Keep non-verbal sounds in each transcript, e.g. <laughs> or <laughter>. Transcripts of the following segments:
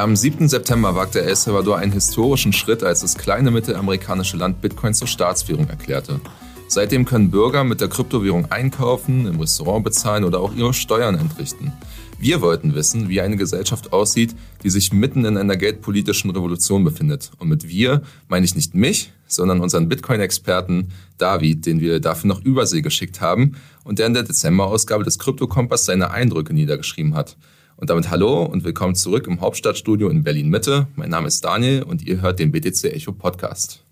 Am 7. September wagte El Salvador einen historischen Schritt, als das kleine mittelamerikanische Land Bitcoin zur Staatswährung erklärte. Seitdem können Bürger mit der Kryptowährung einkaufen, im Restaurant bezahlen oder auch ihre Steuern entrichten. Wir wollten wissen, wie eine Gesellschaft aussieht, die sich mitten in einer geldpolitischen Revolution befindet. Und mit wir meine ich nicht mich, sondern unseren Bitcoin-Experten David, den wir dafür noch Übersee geschickt haben und der in der Dezember-Ausgabe des Krypto-Kompass seine Eindrücke niedergeschrieben hat. Und damit hallo und willkommen zurück im Hauptstadtstudio in Berlin-Mitte. Mein Name ist Daniel und ihr hört den BTC Echo Podcast.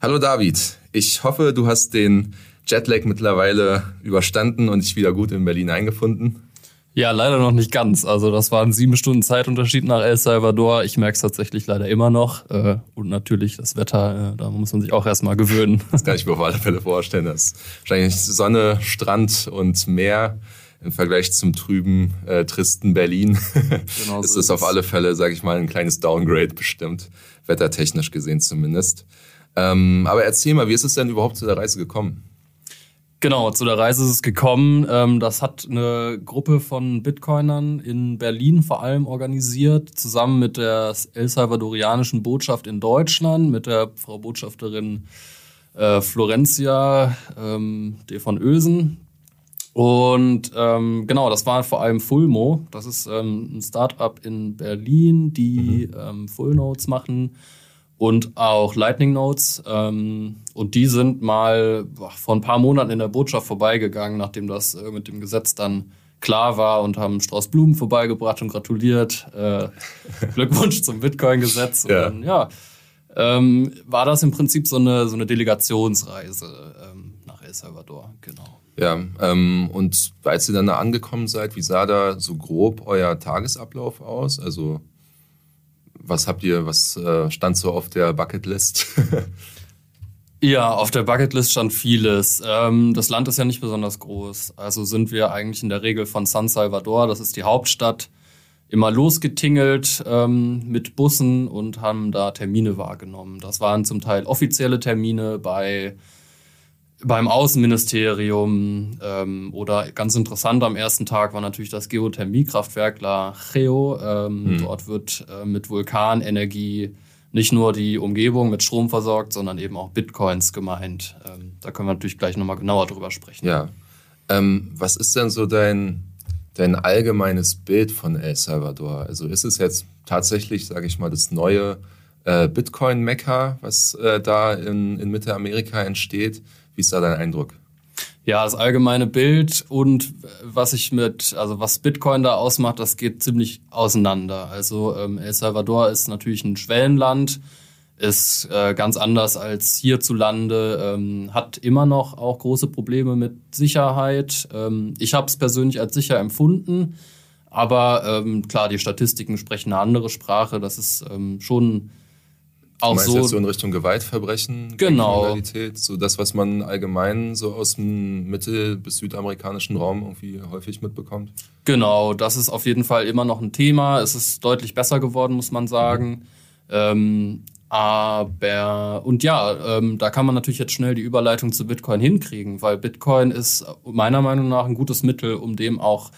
Hallo David, ich hoffe, du hast den Jetlag mittlerweile überstanden und dich wieder gut in Berlin eingefunden. Ja, leider noch nicht ganz. Also das waren sieben Stunden Zeitunterschied nach El Salvador. Ich merke es tatsächlich leider immer noch. Äh, und natürlich das Wetter, äh, da muss man sich auch erstmal gewöhnen. Das kann ich mir auf alle Fälle vorstellen. Das ist wahrscheinlich Sonne, Strand und Meer im Vergleich zum trüben, äh, tristen Berlin <laughs> genau ist so es auf alle Fälle, sage ich mal, ein kleines Downgrade bestimmt, wettertechnisch gesehen zumindest. Ähm, aber erzähl mal, wie ist es denn überhaupt zu der Reise gekommen? Genau, zu der Reise ist es gekommen. Ähm, das hat eine Gruppe von Bitcoinern in Berlin vor allem organisiert, zusammen mit der El Salvadorianischen Botschaft in Deutschland, mit der Frau Botschafterin äh, Florencia ähm, de von Ösen. Und ähm, genau, das war vor allem Fullmo. Das ist ähm, ein Startup in Berlin, die mhm. ähm, Full Notes machen und auch Lightning Notes. Ähm, und die sind mal boah, vor ein paar Monaten in der Botschaft vorbeigegangen, nachdem das äh, mit dem Gesetz dann klar war und haben Strauß Blumen vorbeigebracht und gratuliert. Äh, <laughs> Glückwunsch zum Bitcoin-Gesetz. Ja. Dann, ja, ähm, war das im Prinzip so eine, so eine Delegationsreise ähm, nach El Salvador, genau. Ja, ähm, und als ihr dann da angekommen seid, wie sah da so grob euer Tagesablauf aus? Also was habt ihr, was äh, stand so auf der Bucketlist? <laughs> ja, auf der Bucketlist stand vieles. Ähm, das Land ist ja nicht besonders groß. Also sind wir eigentlich in der Regel von San Salvador, das ist die Hauptstadt, immer losgetingelt ähm, mit Bussen und haben da Termine wahrgenommen. Das waren zum Teil offizielle Termine bei beim Außenministerium ähm, oder ganz interessant am ersten Tag war natürlich das Geothermiekraftwerk La Geo. Ähm, hm. Dort wird äh, mit Vulkanenergie nicht nur die Umgebung mit Strom versorgt, sondern eben auch Bitcoins gemeint. Ähm, da können wir natürlich gleich nochmal genauer drüber sprechen. Ja. Ähm, was ist denn so dein, dein allgemeines Bild von El Salvador? Also ist es jetzt tatsächlich, sage ich mal, das neue äh, Bitcoin-Mekka, was äh, da in, in Mittelamerika entsteht? Wie ist da dein Eindruck? Ja, das allgemeine Bild und was ich mit, also was Bitcoin da ausmacht, das geht ziemlich auseinander. Also ähm, El Salvador ist natürlich ein Schwellenland, ist äh, ganz anders als hierzulande, ähm, hat immer noch auch große Probleme mit Sicherheit. Ähm, ich habe es persönlich als sicher empfunden, aber ähm, klar, die Statistiken sprechen eine andere Sprache. Das ist ähm, schon auch so, jetzt so in Richtung Gewaltverbrechen, genau. Kriminalität, so das, was man allgemein so aus dem mittel- bis südamerikanischen Raum irgendwie häufig mitbekommt? Genau, das ist auf jeden Fall immer noch ein Thema. Es ist deutlich besser geworden, muss man sagen. Mhm. Ähm, aber, und ja, ähm, da kann man natürlich jetzt schnell die Überleitung zu Bitcoin hinkriegen, weil Bitcoin ist meiner Meinung nach ein gutes Mittel, um dem auch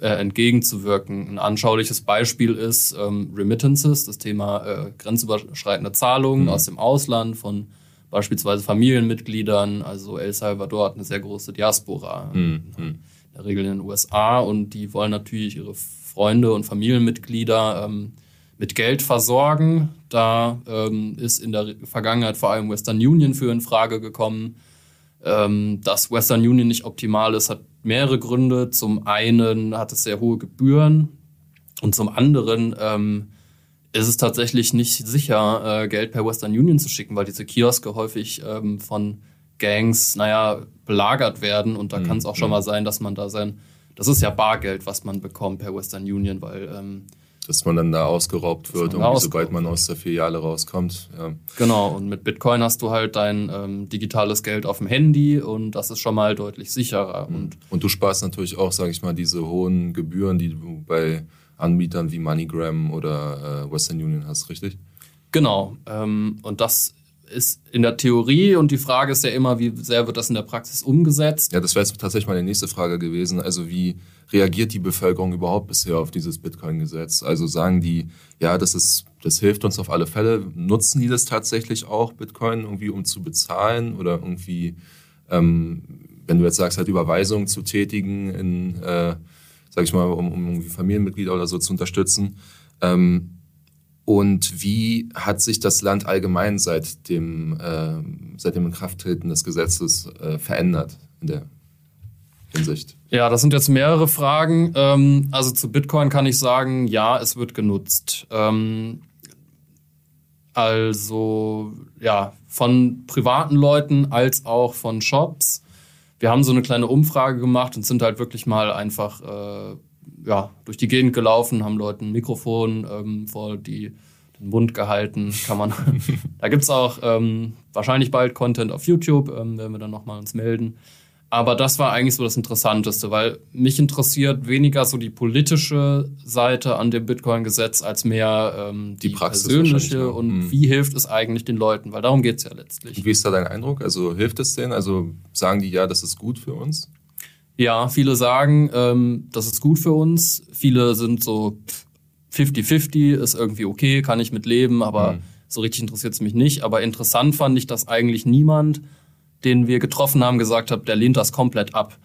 äh, entgegenzuwirken. Ein anschauliches Beispiel ist ähm, Remittances, das Thema äh, grenzüberschreitende Zahlungen mhm. aus dem Ausland von beispielsweise Familienmitgliedern. Also El Salvador hat eine sehr große Diaspora, mhm. in der Regel in den USA, und die wollen natürlich ihre Freunde und Familienmitglieder ähm, mit Geld versorgen. Da ähm, ist in der Vergangenheit vor allem Western Union für in Frage gekommen. Ähm, dass Western Union nicht optimal ist, hat mehrere Gründe. Zum einen hat es sehr hohe Gebühren und zum anderen ähm, ist es tatsächlich nicht sicher, äh, Geld per Western Union zu schicken, weil diese Kioske häufig ähm, von Gangs, naja, belagert werden und da mhm. kann es auch schon mal sein, dass man da sein, das ist ja Bargeld, was man bekommt per Western Union, weil ähm, dass man dann da ausgeraubt wird, und sobald man aus der Filiale rauskommt. Ja. Genau, und mit Bitcoin hast du halt dein ähm, digitales Geld auf dem Handy und das ist schon mal deutlich sicherer. Mhm. Und, und du sparst natürlich auch, sage ich mal, diese hohen Gebühren, die du bei Anbietern wie MoneyGram oder äh, Western Union hast, richtig? Genau, ähm, und das ist in der Theorie und die Frage ist ja immer, wie sehr wird das in der Praxis umgesetzt? Ja, das wäre jetzt tatsächlich meine nächste Frage gewesen. Also wie reagiert die Bevölkerung überhaupt bisher auf dieses Bitcoin-Gesetz? Also sagen die, ja, das ist, das hilft uns auf alle Fälle. Nutzen die das tatsächlich auch, Bitcoin, irgendwie um zu bezahlen oder irgendwie, ähm, wenn du jetzt sagst, halt Überweisungen zu tätigen in, äh, sag ich mal, um, um irgendwie Familienmitglieder oder so zu unterstützen? Ähm, und wie hat sich das Land allgemein seit dem, äh, seit dem Inkrafttreten des Gesetzes äh, verändert in der Hinsicht? Ja, das sind jetzt mehrere Fragen. Ähm, also zu Bitcoin kann ich sagen, ja, es wird genutzt. Ähm, also ja, von privaten Leuten als auch von Shops. Wir haben so eine kleine Umfrage gemacht und sind halt wirklich mal einfach äh, ja, durch die Gegend gelaufen, haben Leuten ein Mikrofon ähm, vor die, den Mund gehalten. Kann man. <laughs> da gibt es auch ähm, wahrscheinlich bald Content auf YouTube, ähm, werden wir dann nochmal uns melden. Aber das war eigentlich so das Interessanteste, weil mich interessiert weniger so die politische Seite an dem Bitcoin-Gesetz als mehr ähm, die, die persönliche und mhm. wie hilft es eigentlich den Leuten, weil darum geht es ja letztlich. Und wie ist da dein Eindruck? Also hilft es denen? Also sagen die ja, das ist gut für uns? Ja, viele sagen, ähm, das ist gut für uns. Viele sind so 50-50, ist irgendwie okay, kann ich mit leben, aber mhm. so richtig interessiert es mich nicht. Aber interessant fand ich, dass eigentlich niemand, den wir getroffen haben, gesagt hat, der lehnt das komplett ab.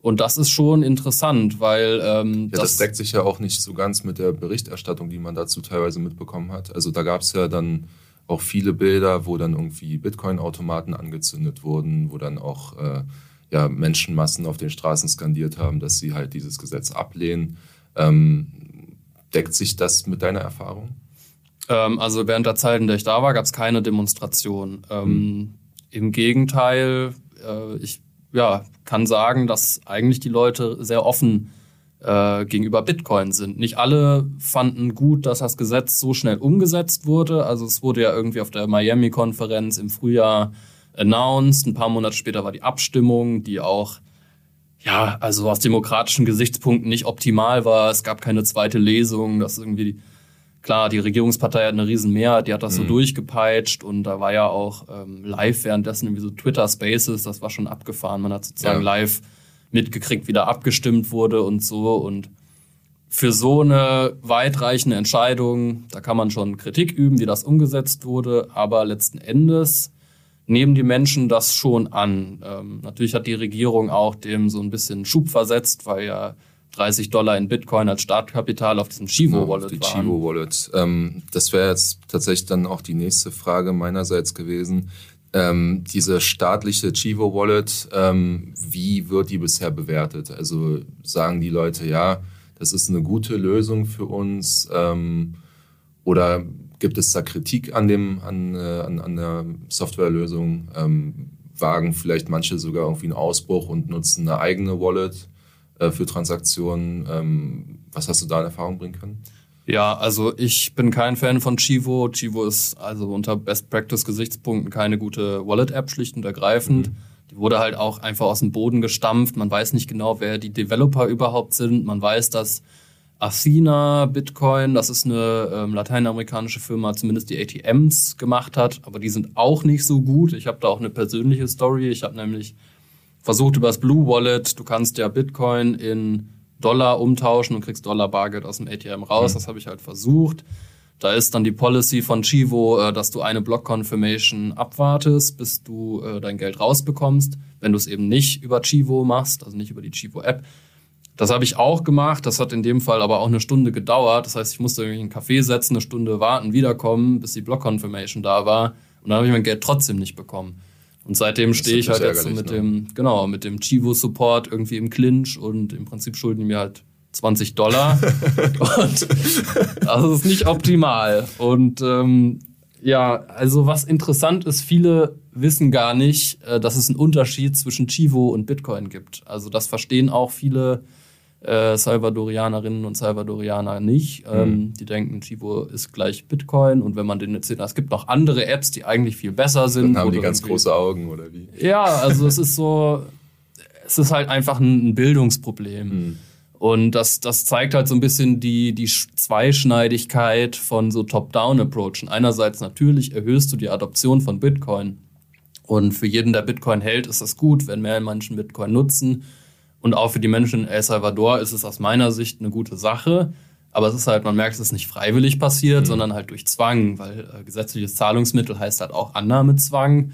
Und das ist schon interessant, weil ähm, ja, das, das deckt sich ja auch nicht so ganz mit der Berichterstattung, die man dazu teilweise mitbekommen hat. Also da gab es ja dann auch viele Bilder, wo dann irgendwie Bitcoin-Automaten angezündet wurden, wo dann auch äh, ja, Menschenmassen auf den Straßen skandiert haben, dass sie halt dieses Gesetz ablehnen. Ähm, deckt sich das mit deiner Erfahrung? Ähm, also während der Zeit, in der ich da war, gab es keine Demonstration. Ähm, hm. Im Gegenteil, äh, ich ja, kann sagen, dass eigentlich die Leute sehr offen äh, gegenüber Bitcoin sind. Nicht alle fanden gut, dass das Gesetz so schnell umgesetzt wurde. Also es wurde ja irgendwie auf der Miami-Konferenz im Frühjahr announced. Ein paar Monate später war die Abstimmung, die auch, ja, also aus demokratischen Gesichtspunkten nicht optimal war. Es gab keine zweite Lesung. Das ist irgendwie, klar, die Regierungspartei hat eine riesen Mehrheit, die hat das mhm. so durchgepeitscht und da war ja auch ähm, live währenddessen irgendwie so Twitter Spaces, das war schon abgefahren. Man hat sozusagen ja. live mitgekriegt, wie da abgestimmt wurde und so und für so eine weitreichende Entscheidung, da kann man schon Kritik üben, wie das umgesetzt wurde, aber letzten Endes nehmen die Menschen das schon an. Ähm, natürlich hat die Regierung auch dem so ein bisschen Schub versetzt, weil ja 30 Dollar in Bitcoin als Startkapital auf diesem Chivo-Wallet ja, die Chivo-Wallet. Ähm, das wäre jetzt tatsächlich dann auch die nächste Frage meinerseits gewesen. Ähm, diese staatliche Chivo-Wallet, ähm, wie wird die bisher bewertet? Also sagen die Leute, ja, das ist eine gute Lösung für uns ähm, oder Gibt es da Kritik an, dem, an, äh, an, an der Softwarelösung? Ähm, wagen vielleicht manche sogar irgendwie einen Ausbruch und nutzen eine eigene Wallet äh, für Transaktionen? Ähm, was hast du da in Erfahrung bringen können? Ja, also ich bin kein Fan von Chivo. Chivo ist also unter Best Practice Gesichtspunkten keine gute Wallet-App, schlicht und ergreifend. Mhm. Die wurde halt auch einfach aus dem Boden gestampft. Man weiß nicht genau, wer die Developer überhaupt sind. Man weiß, dass Athena Bitcoin, das ist eine ähm, lateinamerikanische Firma, zumindest die ATMs gemacht hat, aber die sind auch nicht so gut. Ich habe da auch eine persönliche Story. Ich habe nämlich versucht über das Blue Wallet, du kannst ja Bitcoin in Dollar umtauschen und kriegst Dollar Bargeld aus dem ATM raus. Mhm. Das habe ich halt versucht. Da ist dann die Policy von Chivo, äh, dass du eine Block Confirmation abwartest, bis du äh, dein Geld rausbekommst. Wenn du es eben nicht über Chivo machst, also nicht über die Chivo App, das habe ich auch gemacht. Das hat in dem Fall aber auch eine Stunde gedauert. Das heißt, ich musste irgendwie einen Kaffee setzen, eine Stunde warten, wiederkommen, bis die Block Confirmation da war. Und dann habe ich mein Geld trotzdem nicht bekommen. Und seitdem stehe ich halt jetzt so mit ne? dem, genau, mit dem Chivo-Support irgendwie im Clinch und im Prinzip schulden die mir halt 20 Dollar. <laughs> und das ist nicht optimal. Und ähm, ja, also was interessant ist, viele wissen gar nicht, äh, dass es einen Unterschied zwischen Chivo und Bitcoin gibt. Also das verstehen auch viele äh, Salvadorianerinnen und Salvadorianer nicht. Ähm, mhm. Die denken, Chivo ist gleich Bitcoin und wenn man den erzählt, es gibt noch andere Apps, die eigentlich viel besser sind. Dann haben die ganz große Augen oder wie? Ja, also es ist so, es ist halt einfach ein Bildungsproblem. Mhm. Und das, das zeigt halt so ein bisschen die, die Zweischneidigkeit von so Top-Down-Approachen. Einerseits natürlich erhöhst du die Adoption von Bitcoin. Und für jeden, der Bitcoin hält, ist das gut, wenn mehr Menschen Bitcoin nutzen. Und auch für die Menschen in El Salvador ist es aus meiner Sicht eine gute Sache. Aber es ist halt, man merkt, es ist nicht freiwillig passiert, mhm. sondern halt durch Zwang, weil äh, gesetzliches Zahlungsmittel heißt halt auch Annahmezwang.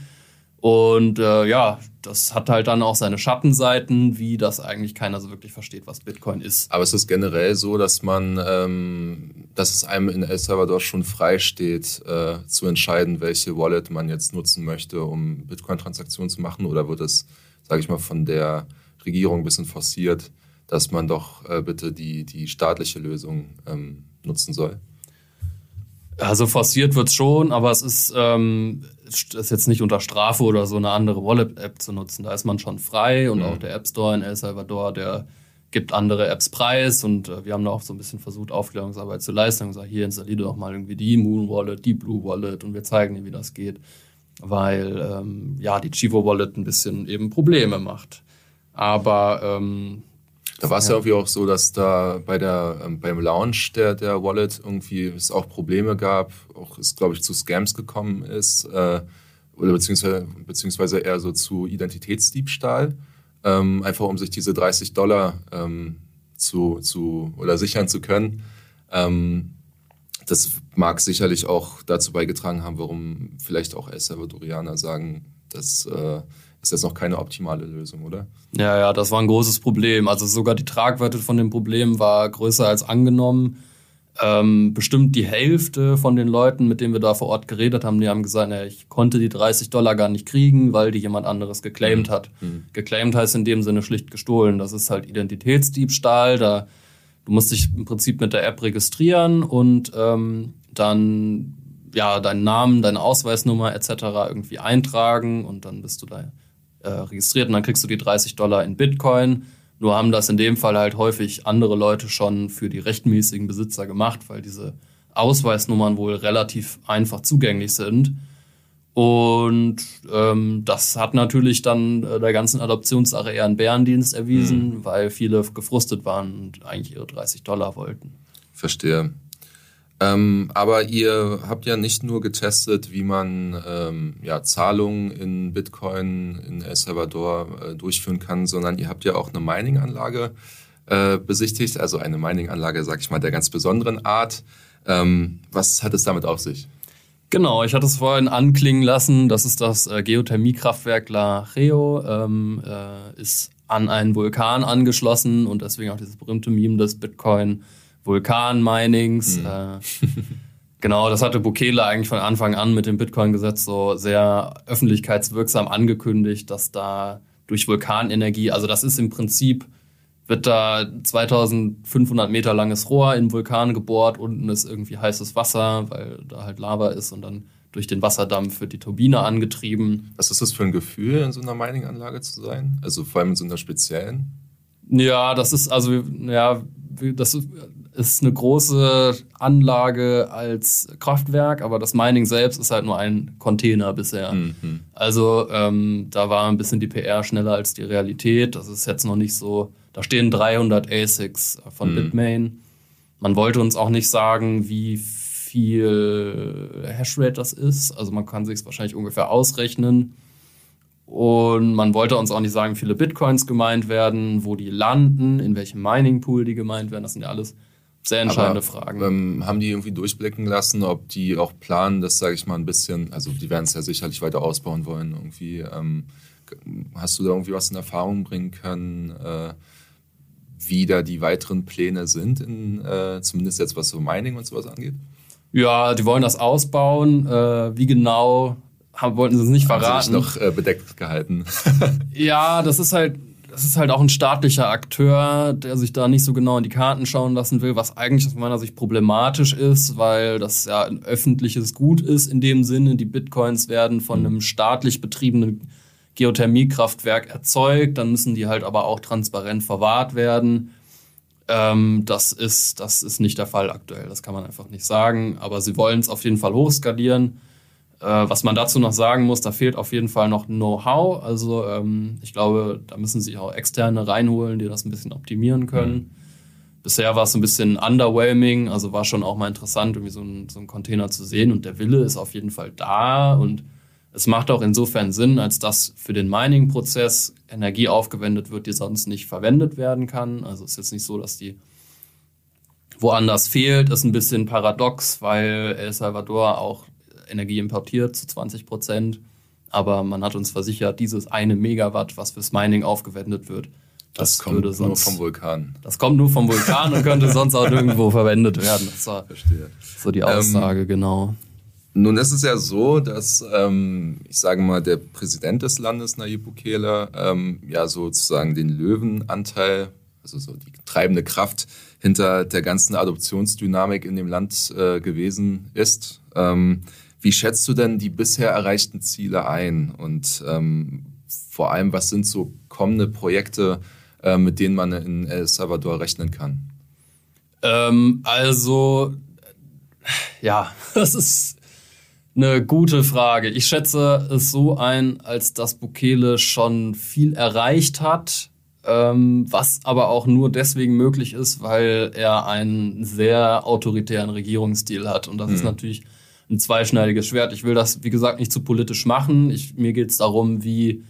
Und äh, ja, das hat halt dann auch seine Schattenseiten, wie das eigentlich keiner so wirklich versteht, was Bitcoin ist. Aber es ist generell so, dass man, ähm, dass es einem in El Salvador schon frei steht, äh, zu entscheiden, welche Wallet man jetzt nutzen möchte, um Bitcoin-Transaktionen zu machen, oder wird es, sage ich mal, von der Regierung ein bisschen forciert? dass man doch äh, bitte die, die staatliche Lösung ähm, nutzen soll? Also forciert wird es schon, aber es ist, ähm, ist jetzt nicht unter Strafe oder so eine andere Wallet-App zu nutzen. Da ist man schon frei und mhm. auch der App Store in El Salvador, der gibt andere Apps preis und äh, wir haben da auch so ein bisschen versucht, Aufklärungsarbeit zu leisten und gesagt, hier installiere doch mal irgendwie die Moon Wallet, die Blue Wallet und wir zeigen dir, wie das geht, weil ähm, ja die Chivo Wallet ein bisschen eben Probleme macht. Aber ähm, da war es ja. ja. irgendwie auch so, dass da bei der, ähm, beim Launch der, der Wallet irgendwie es auch Probleme gab, auch es, glaube ich, zu Scams gekommen ist, äh, oder beziehungsweise, beziehungsweise eher so zu Identitätsdiebstahl, ähm, einfach um sich diese 30 Dollar ähm, zu, zu oder sichern zu können. Ähm, das mag sicherlich auch dazu beigetragen haben, warum vielleicht auch El Salvadorianer sagen, dass äh, ist jetzt noch keine optimale Lösung, oder? Ja, ja, das war ein großes Problem. Also sogar die Tragweite von dem Problem war größer als angenommen. Ähm, bestimmt die Hälfte von den Leuten, mit denen wir da vor Ort geredet haben, die haben gesagt, ja, ich konnte die 30 Dollar gar nicht kriegen, weil die jemand anderes geclaimed mhm. hat. Mhm. Geclaimed heißt in dem Sinne schlicht gestohlen. Das ist halt Identitätsdiebstahl. Da du musst dich im Prinzip mit der App registrieren und ähm, dann ja deinen Namen, deine Ausweisnummer etc. irgendwie eintragen und dann bist du da äh, registriert und dann kriegst du die 30 Dollar in Bitcoin. Nur haben das in dem Fall halt häufig andere Leute schon für die rechtmäßigen Besitzer gemacht, weil diese Ausweisnummern wohl relativ einfach zugänglich sind. Und ähm, das hat natürlich dann äh, der ganzen Adoptionssache eher einen Bärendienst erwiesen, mhm. weil viele gefrustet waren und eigentlich ihre 30 Dollar wollten. Verstehe. Ähm, aber ihr habt ja nicht nur getestet, wie man ähm, ja, Zahlungen in Bitcoin in El Salvador äh, durchführen kann, sondern ihr habt ja auch eine Mining-Anlage äh, besichtigt, also eine Mining-Anlage, sag ich mal, der ganz besonderen Art. Ähm, was hat es damit auf sich? Genau, ich hatte es vorhin anklingen lassen. Das ist das äh, Geothermiekraftwerk La Reo, ähm, äh, ist an einen Vulkan angeschlossen und deswegen auch dieses berühmte Meme des Bitcoin Vulkan-Minings. Mhm. Äh, genau, das hatte Bukele eigentlich von Anfang an mit dem Bitcoin-Gesetz so sehr öffentlichkeitswirksam angekündigt, dass da durch Vulkanenergie, also das ist im Prinzip, wird da 2500 Meter langes Rohr in Vulkan gebohrt, unten ist irgendwie heißes Wasser, weil da halt Lava ist und dann durch den Wasserdampf wird die Turbine angetrieben. Was ist das für ein Gefühl, in so einer Mining-Anlage zu sein? Also vor allem in so einer speziellen? Ja, das ist also, ja, das ist eine große Anlage als Kraftwerk, aber das Mining selbst ist halt nur ein Container bisher. Mhm. Also ähm, da war ein bisschen die PR schneller als die Realität. Das ist jetzt noch nicht so. Da stehen 300 ASICs von mhm. Bitmain. Man wollte uns auch nicht sagen, wie viel Hashrate das ist. Also man kann sich es wahrscheinlich ungefähr ausrechnen. Und man wollte uns auch nicht sagen, wie viele Bitcoins gemeint werden, wo die landen, in welchem Mining Pool die gemeint werden. Das sind ja alles sehr entscheidende Aber, Fragen. Ähm, haben die irgendwie durchblicken lassen, ob die auch planen, das sage ich mal ein bisschen, also die werden es ja sicherlich weiter ausbauen wollen irgendwie. Ähm, hast du da irgendwie was in Erfahrung bringen können, äh, wie da die weiteren Pläne sind, in, äh, zumindest jetzt was so Mining und sowas angeht? Ja, die wollen das ausbauen. Äh, wie genau haben, wollten sie es nicht verraten. Haben sie noch äh, bedeckt gehalten. <laughs> ja, das ist halt das ist halt auch ein staatlicher Akteur, der sich da nicht so genau in die Karten schauen lassen will, was eigentlich aus meiner Sicht problematisch ist, weil das ja ein öffentliches Gut ist in dem Sinne. Die Bitcoins werden von einem staatlich betriebenen Geothermiekraftwerk erzeugt, dann müssen die halt aber auch transparent verwahrt werden. Ähm, das, ist, das ist nicht der Fall aktuell, das kann man einfach nicht sagen. Aber sie wollen es auf jeden Fall hochskalieren. Äh, was man dazu noch sagen muss, da fehlt auf jeden Fall noch Know-how. Also ähm, ich glaube, da müssen sich auch Externe reinholen, die das ein bisschen optimieren können. Mhm. bisher war es ein bisschen underwhelming, also war schon auch mal interessant, irgendwie so ein, so einen Container zu sehen und der Wille ist auf jeden Fall da und es macht auch insofern Sinn, als dass für den Mining-Prozess Energie aufgewendet wird, die sonst nicht verwendet werden kann. Also es ist jetzt nicht so, dass die woanders fehlt. Ist ein bisschen paradox, weil El Salvador auch Energie importiert zu 20 Prozent. Aber man hat uns versichert, dieses eine Megawatt, was fürs Mining aufgewendet wird, das, das kommt sonst, nur vom Vulkan. Das kommt nur vom Vulkan und könnte sonst auch nirgendwo verwendet werden. Das war Verstehe. so die Aussage, ähm, genau. Nun ist es ja so, dass, ähm, ich sage mal, der Präsident des Landes, Nayib Bukele, ähm, ja sozusagen den Löwenanteil, also so die treibende Kraft hinter der ganzen Adoptionsdynamik in dem Land äh, gewesen ist. Ähm, wie schätzt du denn die bisher erreichten Ziele ein? Und ähm, vor allem, was sind so kommende Projekte, äh, mit denen man in El Salvador rechnen kann? Ähm, also, ja, <laughs> das ist eine gute Frage. Ich schätze es so ein, als dass Bukele schon viel erreicht hat, ähm, was aber auch nur deswegen möglich ist, weil er einen sehr autoritären Regierungsstil hat. Und das hm. ist natürlich ein zweischneidiges Schwert. Ich will das, wie gesagt, nicht zu politisch machen. Ich, mir geht es darum, wie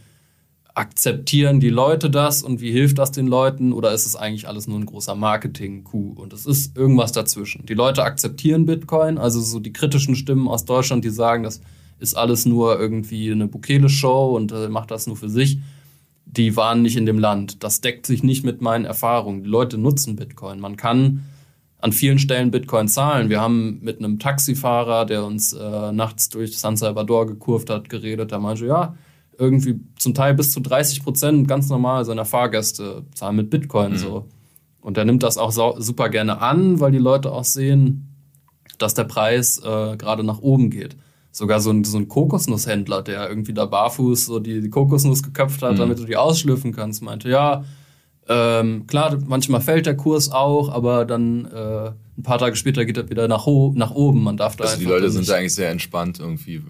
akzeptieren die Leute das und wie hilft das den Leuten oder ist es eigentlich alles nur ein großer Marketing-Coup? Und es ist irgendwas dazwischen. Die Leute akzeptieren Bitcoin, also so die kritischen Stimmen aus Deutschland, die sagen, das ist alles nur irgendwie eine Bukele-Show und äh, macht das nur für sich, die waren nicht in dem Land. Das deckt sich nicht mit meinen Erfahrungen. Die Leute nutzen Bitcoin. Man kann an vielen Stellen Bitcoin zahlen. Wir haben mit einem Taxifahrer, der uns äh, nachts durch San Salvador gekurft hat, geredet. Der meinte, ja, irgendwie zum Teil bis zu 30 Prozent ganz normal seiner Fahrgäste zahlen mit Bitcoin mhm. so. Und er nimmt das auch super gerne an, weil die Leute auch sehen, dass der Preis äh, gerade nach oben geht. Sogar so ein, so ein Kokosnusshändler, der irgendwie da barfuß so die, die Kokosnuss geköpft hat, mhm. damit du die ausschlüpfen kannst, meinte, ja, ähm, klar, manchmal fällt der Kurs auch, aber dann äh, ein paar Tage später geht er wieder nach, nach oben. Man darf da also die Leute sind da eigentlich sehr entspannt irgendwie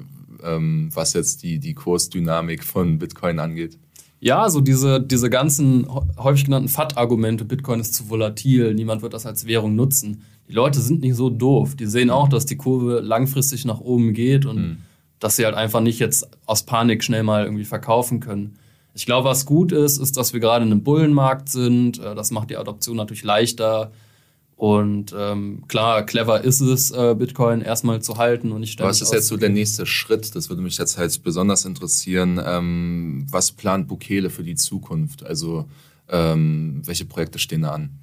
ähm, was jetzt die, die Kursdynamik von Bitcoin angeht? Ja, so diese, diese ganzen häufig genannten FAT-Argumente, Bitcoin ist zu volatil, niemand wird das als Währung nutzen. Die Leute sind nicht so doof. Die sehen auch, dass die Kurve langfristig nach oben geht und mhm. dass sie halt einfach nicht jetzt aus Panik schnell mal irgendwie verkaufen können. Ich glaube, was gut ist, ist, dass wir gerade in einem Bullenmarkt sind. Äh, das macht die Adoption natürlich leichter. Und ähm, klar, clever ist es, äh, Bitcoin erstmal zu halten und nicht Was ist jetzt so der nächste Schritt? Das würde mich jetzt halt besonders interessieren. Ähm, was plant Bukele für die Zukunft? Also ähm, welche Projekte stehen da an?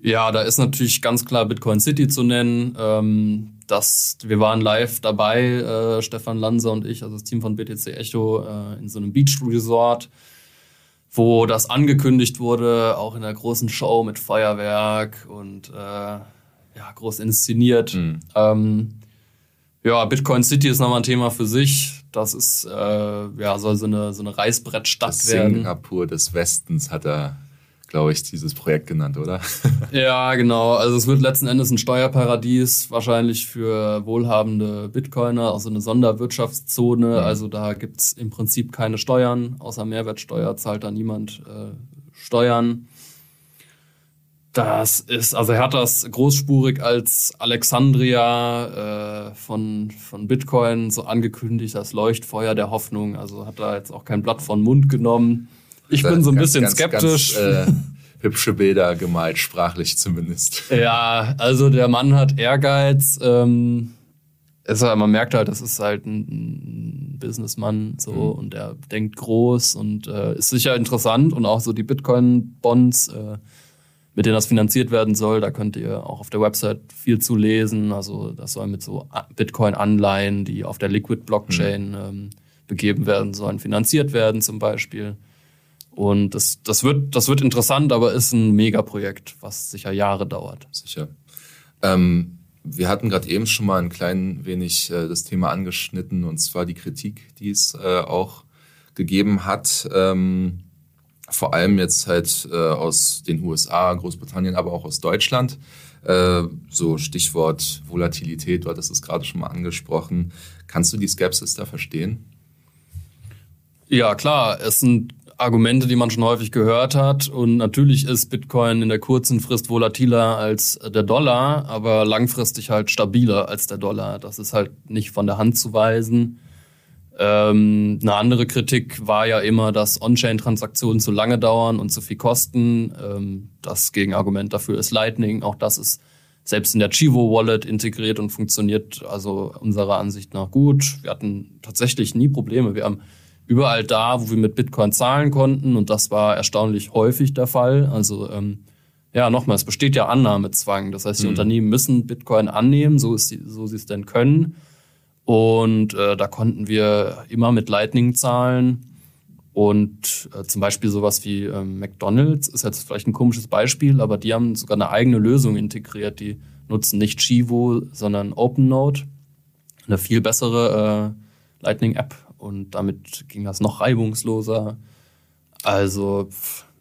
Ja, da ist natürlich ganz klar Bitcoin City zu nennen. Ähm, das, wir waren live dabei, äh, Stefan Lanser und ich, also das Team von BTC Echo, äh, in so einem Beach Resort wo das angekündigt wurde, auch in der großen Show mit Feuerwerk und äh, ja, groß inszeniert. Mhm. Ähm, ja, Bitcoin City ist nochmal ein Thema für sich. Das ist, äh, ja, soll so eine, so eine Reißbrettstadt das werden. Singapur des Westens hat er glaube ich, dieses Projekt genannt, oder? <laughs> ja, genau. Also es wird letzten Endes ein Steuerparadies, wahrscheinlich für wohlhabende Bitcoiner, also eine Sonderwirtschaftszone. Mhm. Also da gibt's im Prinzip keine Steuern, außer Mehrwertsteuer zahlt da niemand äh, Steuern. Das ist, also er hat das großspurig als Alexandria äh, von, von Bitcoin so angekündigt, das Leuchtfeuer der Hoffnung. Also hat da jetzt auch kein Blatt von Mund genommen. Ich bin so ein ganz, bisschen ganz, skeptisch. Ganz, äh, <laughs> hübsche Bilder gemalt, sprachlich zumindest. Ja, also der Mann hat Ehrgeiz. Ähm, es, man merkt halt, das ist halt ein Businessmann so mhm. und er denkt groß und äh, ist sicher interessant und auch so die Bitcoin-Bonds, äh, mit denen das finanziert werden soll, da könnt ihr auch auf der Website viel zu lesen. Also das soll mit so Bitcoin-Anleihen, die auf der Liquid-Blockchain mhm. ähm, begeben werden sollen, finanziert werden zum Beispiel. Und das, das, wird, das wird interessant, aber ist ein Megaprojekt, was sicher Jahre dauert. Sicher. Ähm, wir hatten gerade eben schon mal ein klein wenig äh, das Thema angeschnitten, und zwar die Kritik, die es äh, auch gegeben hat. Ähm, vor allem jetzt halt äh, aus den USA, Großbritannien, aber auch aus Deutschland. Äh, so Stichwort Volatilität, du hattest es gerade schon mal angesprochen. Kannst du die Skepsis da verstehen? Ja, klar. Es sind Argumente, die man schon häufig gehört hat. Und natürlich ist Bitcoin in der kurzen Frist volatiler als der Dollar, aber langfristig halt stabiler als der Dollar. Das ist halt nicht von der Hand zu weisen. Ähm, eine andere Kritik war ja immer, dass On-Chain-Transaktionen zu lange dauern und zu viel kosten. Ähm, das Gegenargument dafür ist Lightning. Auch das ist selbst in der Chivo Wallet integriert und funktioniert also unserer Ansicht nach gut. Wir hatten tatsächlich nie Probleme. Wir haben überall da, wo wir mit Bitcoin zahlen konnten und das war erstaunlich häufig der Fall. Also ähm, ja, nochmal, es besteht ja Annahmezwang. Das heißt, die mhm. Unternehmen müssen Bitcoin annehmen, so, ist die, so sie es denn können. Und äh, da konnten wir immer mit Lightning zahlen. Und äh, zum Beispiel sowas wie äh, McDonald's ist jetzt vielleicht ein komisches Beispiel, aber die haben sogar eine eigene Lösung integriert. Die nutzen nicht Chivo, sondern OpenNote. Eine viel bessere äh, Lightning-App. Und damit ging das noch reibungsloser. Also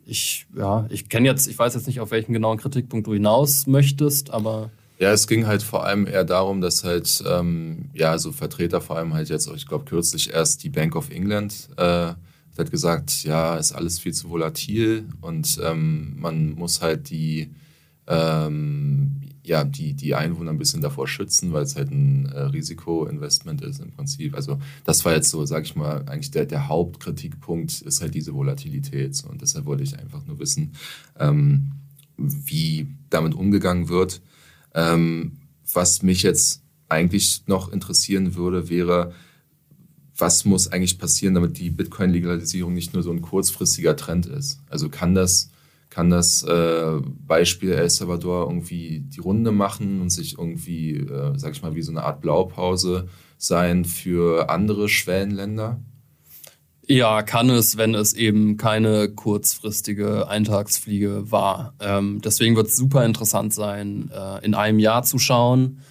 ich, ja, ich kenne jetzt, ich weiß jetzt nicht, auf welchen genauen Kritikpunkt du hinaus möchtest, aber ja, es ging halt vor allem eher darum, dass halt, ähm, ja, so Vertreter vor allem halt jetzt, ich glaube kürzlich erst die Bank of England äh, hat gesagt, ja, ist alles viel zu volatil und ähm, man muss halt die, ähm, ja, die, die Einwohner ein bisschen davor schützen, weil es halt ein äh, Risikoinvestment ist im Prinzip. Also das war jetzt so, sag ich mal, eigentlich der, der Hauptkritikpunkt ist halt diese Volatilität. So. Und deshalb wollte ich einfach nur wissen, ähm, wie damit umgegangen wird. Ähm, was mich jetzt eigentlich noch interessieren würde, wäre, was muss eigentlich passieren, damit die Bitcoin-Legalisierung nicht nur so ein kurzfristiger Trend ist? Also kann das, kann das äh, Beispiel El Salvador irgendwie die Runde machen und sich irgendwie, äh, sag ich mal, wie so eine Art Blaupause sein für andere Schwellenländer? Ja, kann es, wenn es eben keine kurzfristige Eintagsfliege war. Ähm, deswegen wird es super interessant sein, äh, in einem Jahr zu schauen.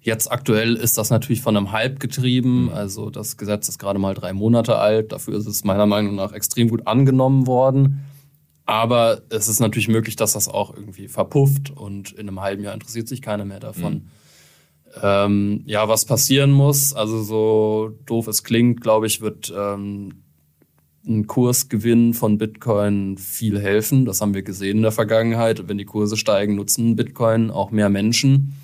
Jetzt aktuell ist das natürlich von einem Hype getrieben. Mhm. Also das Gesetz ist gerade mal drei Monate alt. Dafür ist es meiner Meinung nach extrem gut angenommen worden. Aber es ist natürlich möglich, dass das auch irgendwie verpufft und in einem halben Jahr interessiert sich keiner mehr davon. Mhm. Ähm, ja, was passieren muss, also so doof es klingt, glaube ich, wird ähm, ein Kursgewinn von Bitcoin viel helfen. Das haben wir gesehen in der Vergangenheit. Wenn die Kurse steigen, nutzen Bitcoin auch mehr Menschen,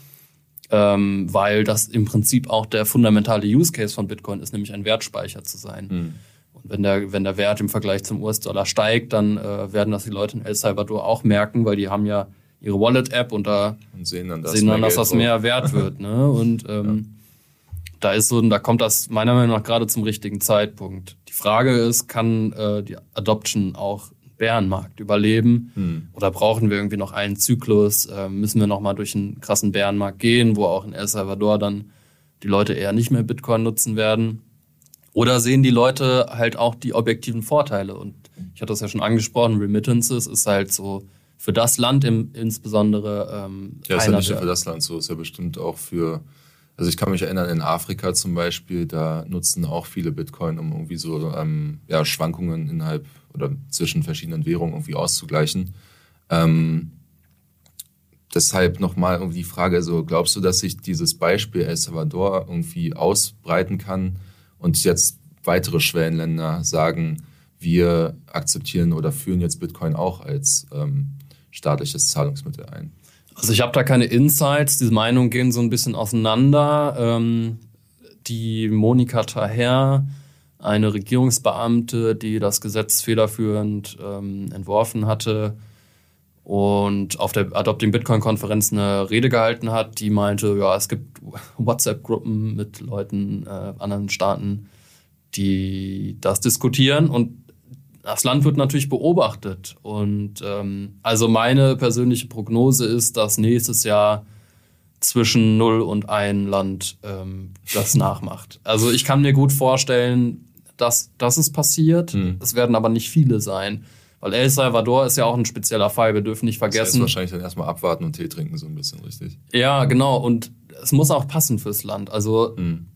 ähm, weil das im Prinzip auch der fundamentale Use Case von Bitcoin ist, nämlich ein Wertspeicher zu sein. Mhm. Und wenn der, wenn der Wert im Vergleich zum US-Dollar steigt, dann äh, werden das die Leute in El Salvador auch merken, weil die haben ja ihre Wallet-App und da und sehen dann, dass, sehen dann, dass das mehr wert wird. Ne? <laughs> Und ähm, ja da ist so, da kommt das meiner Meinung nach gerade zum richtigen Zeitpunkt. Die Frage ist, kann äh, die Adoption auch Bärenmarkt überleben? Hm. Oder brauchen wir irgendwie noch einen Zyklus? Äh, müssen wir noch mal durch einen krassen Bärenmarkt gehen, wo auch in El Salvador dann die Leute eher nicht mehr Bitcoin nutzen werden? Oder sehen die Leute halt auch die objektiven Vorteile? Und ich hatte das ja schon angesprochen, Remittances ist halt so für das Land im, insbesondere. Ähm, ja, ist ja nicht nur für das Land so, ist ja bestimmt auch für also ich kann mich erinnern, in Afrika zum Beispiel, da nutzen auch viele Bitcoin, um irgendwie so ähm, ja, Schwankungen innerhalb oder zwischen verschiedenen Währungen irgendwie auszugleichen. Ähm, deshalb nochmal irgendwie die Frage, also glaubst du, dass sich dieses Beispiel El Salvador irgendwie ausbreiten kann und jetzt weitere Schwellenländer sagen, wir akzeptieren oder führen jetzt Bitcoin auch als ähm, staatliches Zahlungsmittel ein? Also ich habe da keine Insights, diese Meinungen gehen so ein bisschen auseinander. Ähm, die Monika Taher, eine Regierungsbeamte, die das Gesetz federführend ähm, entworfen hatte und auf der Adopting Bitcoin-Konferenz eine Rede gehalten hat, die meinte, ja, es gibt WhatsApp-Gruppen mit Leuten, äh, anderen Staaten, die das diskutieren und das Land wird natürlich beobachtet. Und ähm, also meine persönliche Prognose ist, dass nächstes Jahr zwischen 0 und 1 Land ähm, das nachmacht. Also ich kann mir gut vorstellen, dass das ist passiert. Hm. Es werden aber nicht viele sein. Weil El Salvador ist ja auch ein spezieller Fall, wir dürfen nicht vergessen. Das heißt wahrscheinlich dann erstmal abwarten und Tee trinken, so ein bisschen, richtig? Ja, genau. Und es muss auch passen fürs Land. Also hm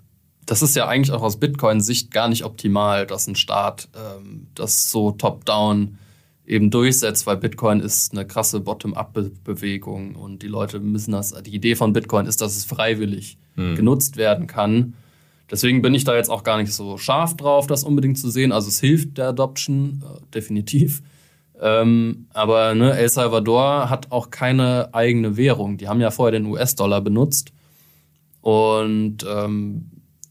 das ist ja eigentlich auch aus Bitcoin-Sicht gar nicht optimal, dass ein Staat ähm, das so top-down eben durchsetzt, weil Bitcoin ist eine krasse Bottom-up-Bewegung und die Leute müssen das, die Idee von Bitcoin ist, dass es freiwillig hm. genutzt werden kann. Deswegen bin ich da jetzt auch gar nicht so scharf drauf, das unbedingt zu sehen. Also es hilft der Adoption, äh, definitiv. Ähm, aber ne, El Salvador hat auch keine eigene Währung. Die haben ja vorher den US-Dollar benutzt. Und ähm,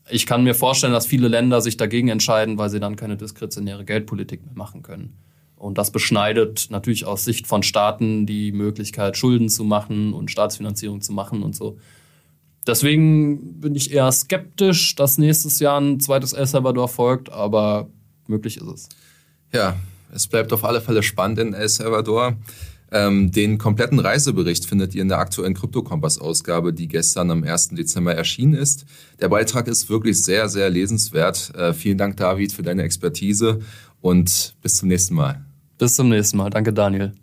ich kann mir vorstellen, dass viele Länder sich dagegen entscheiden, weil sie dann keine diskretionäre Geldpolitik mehr machen können. Und das beschneidet natürlich aus Sicht von Staaten die Möglichkeit, Schulden zu machen und Staatsfinanzierung zu machen und so. Deswegen bin ich eher skeptisch, dass nächstes Jahr ein zweites El Salvador folgt, aber möglich ist es. Ja, es bleibt auf alle Fälle spannend in El Salvador. Ähm, den kompletten Reisebericht findet ihr in der aktuellen Kryptokompass-Ausgabe, die gestern am 1. Dezember erschienen ist. Der Beitrag ist wirklich sehr, sehr lesenswert. Äh, vielen Dank, David, für deine Expertise und bis zum nächsten Mal. Bis zum nächsten Mal. Danke, Daniel.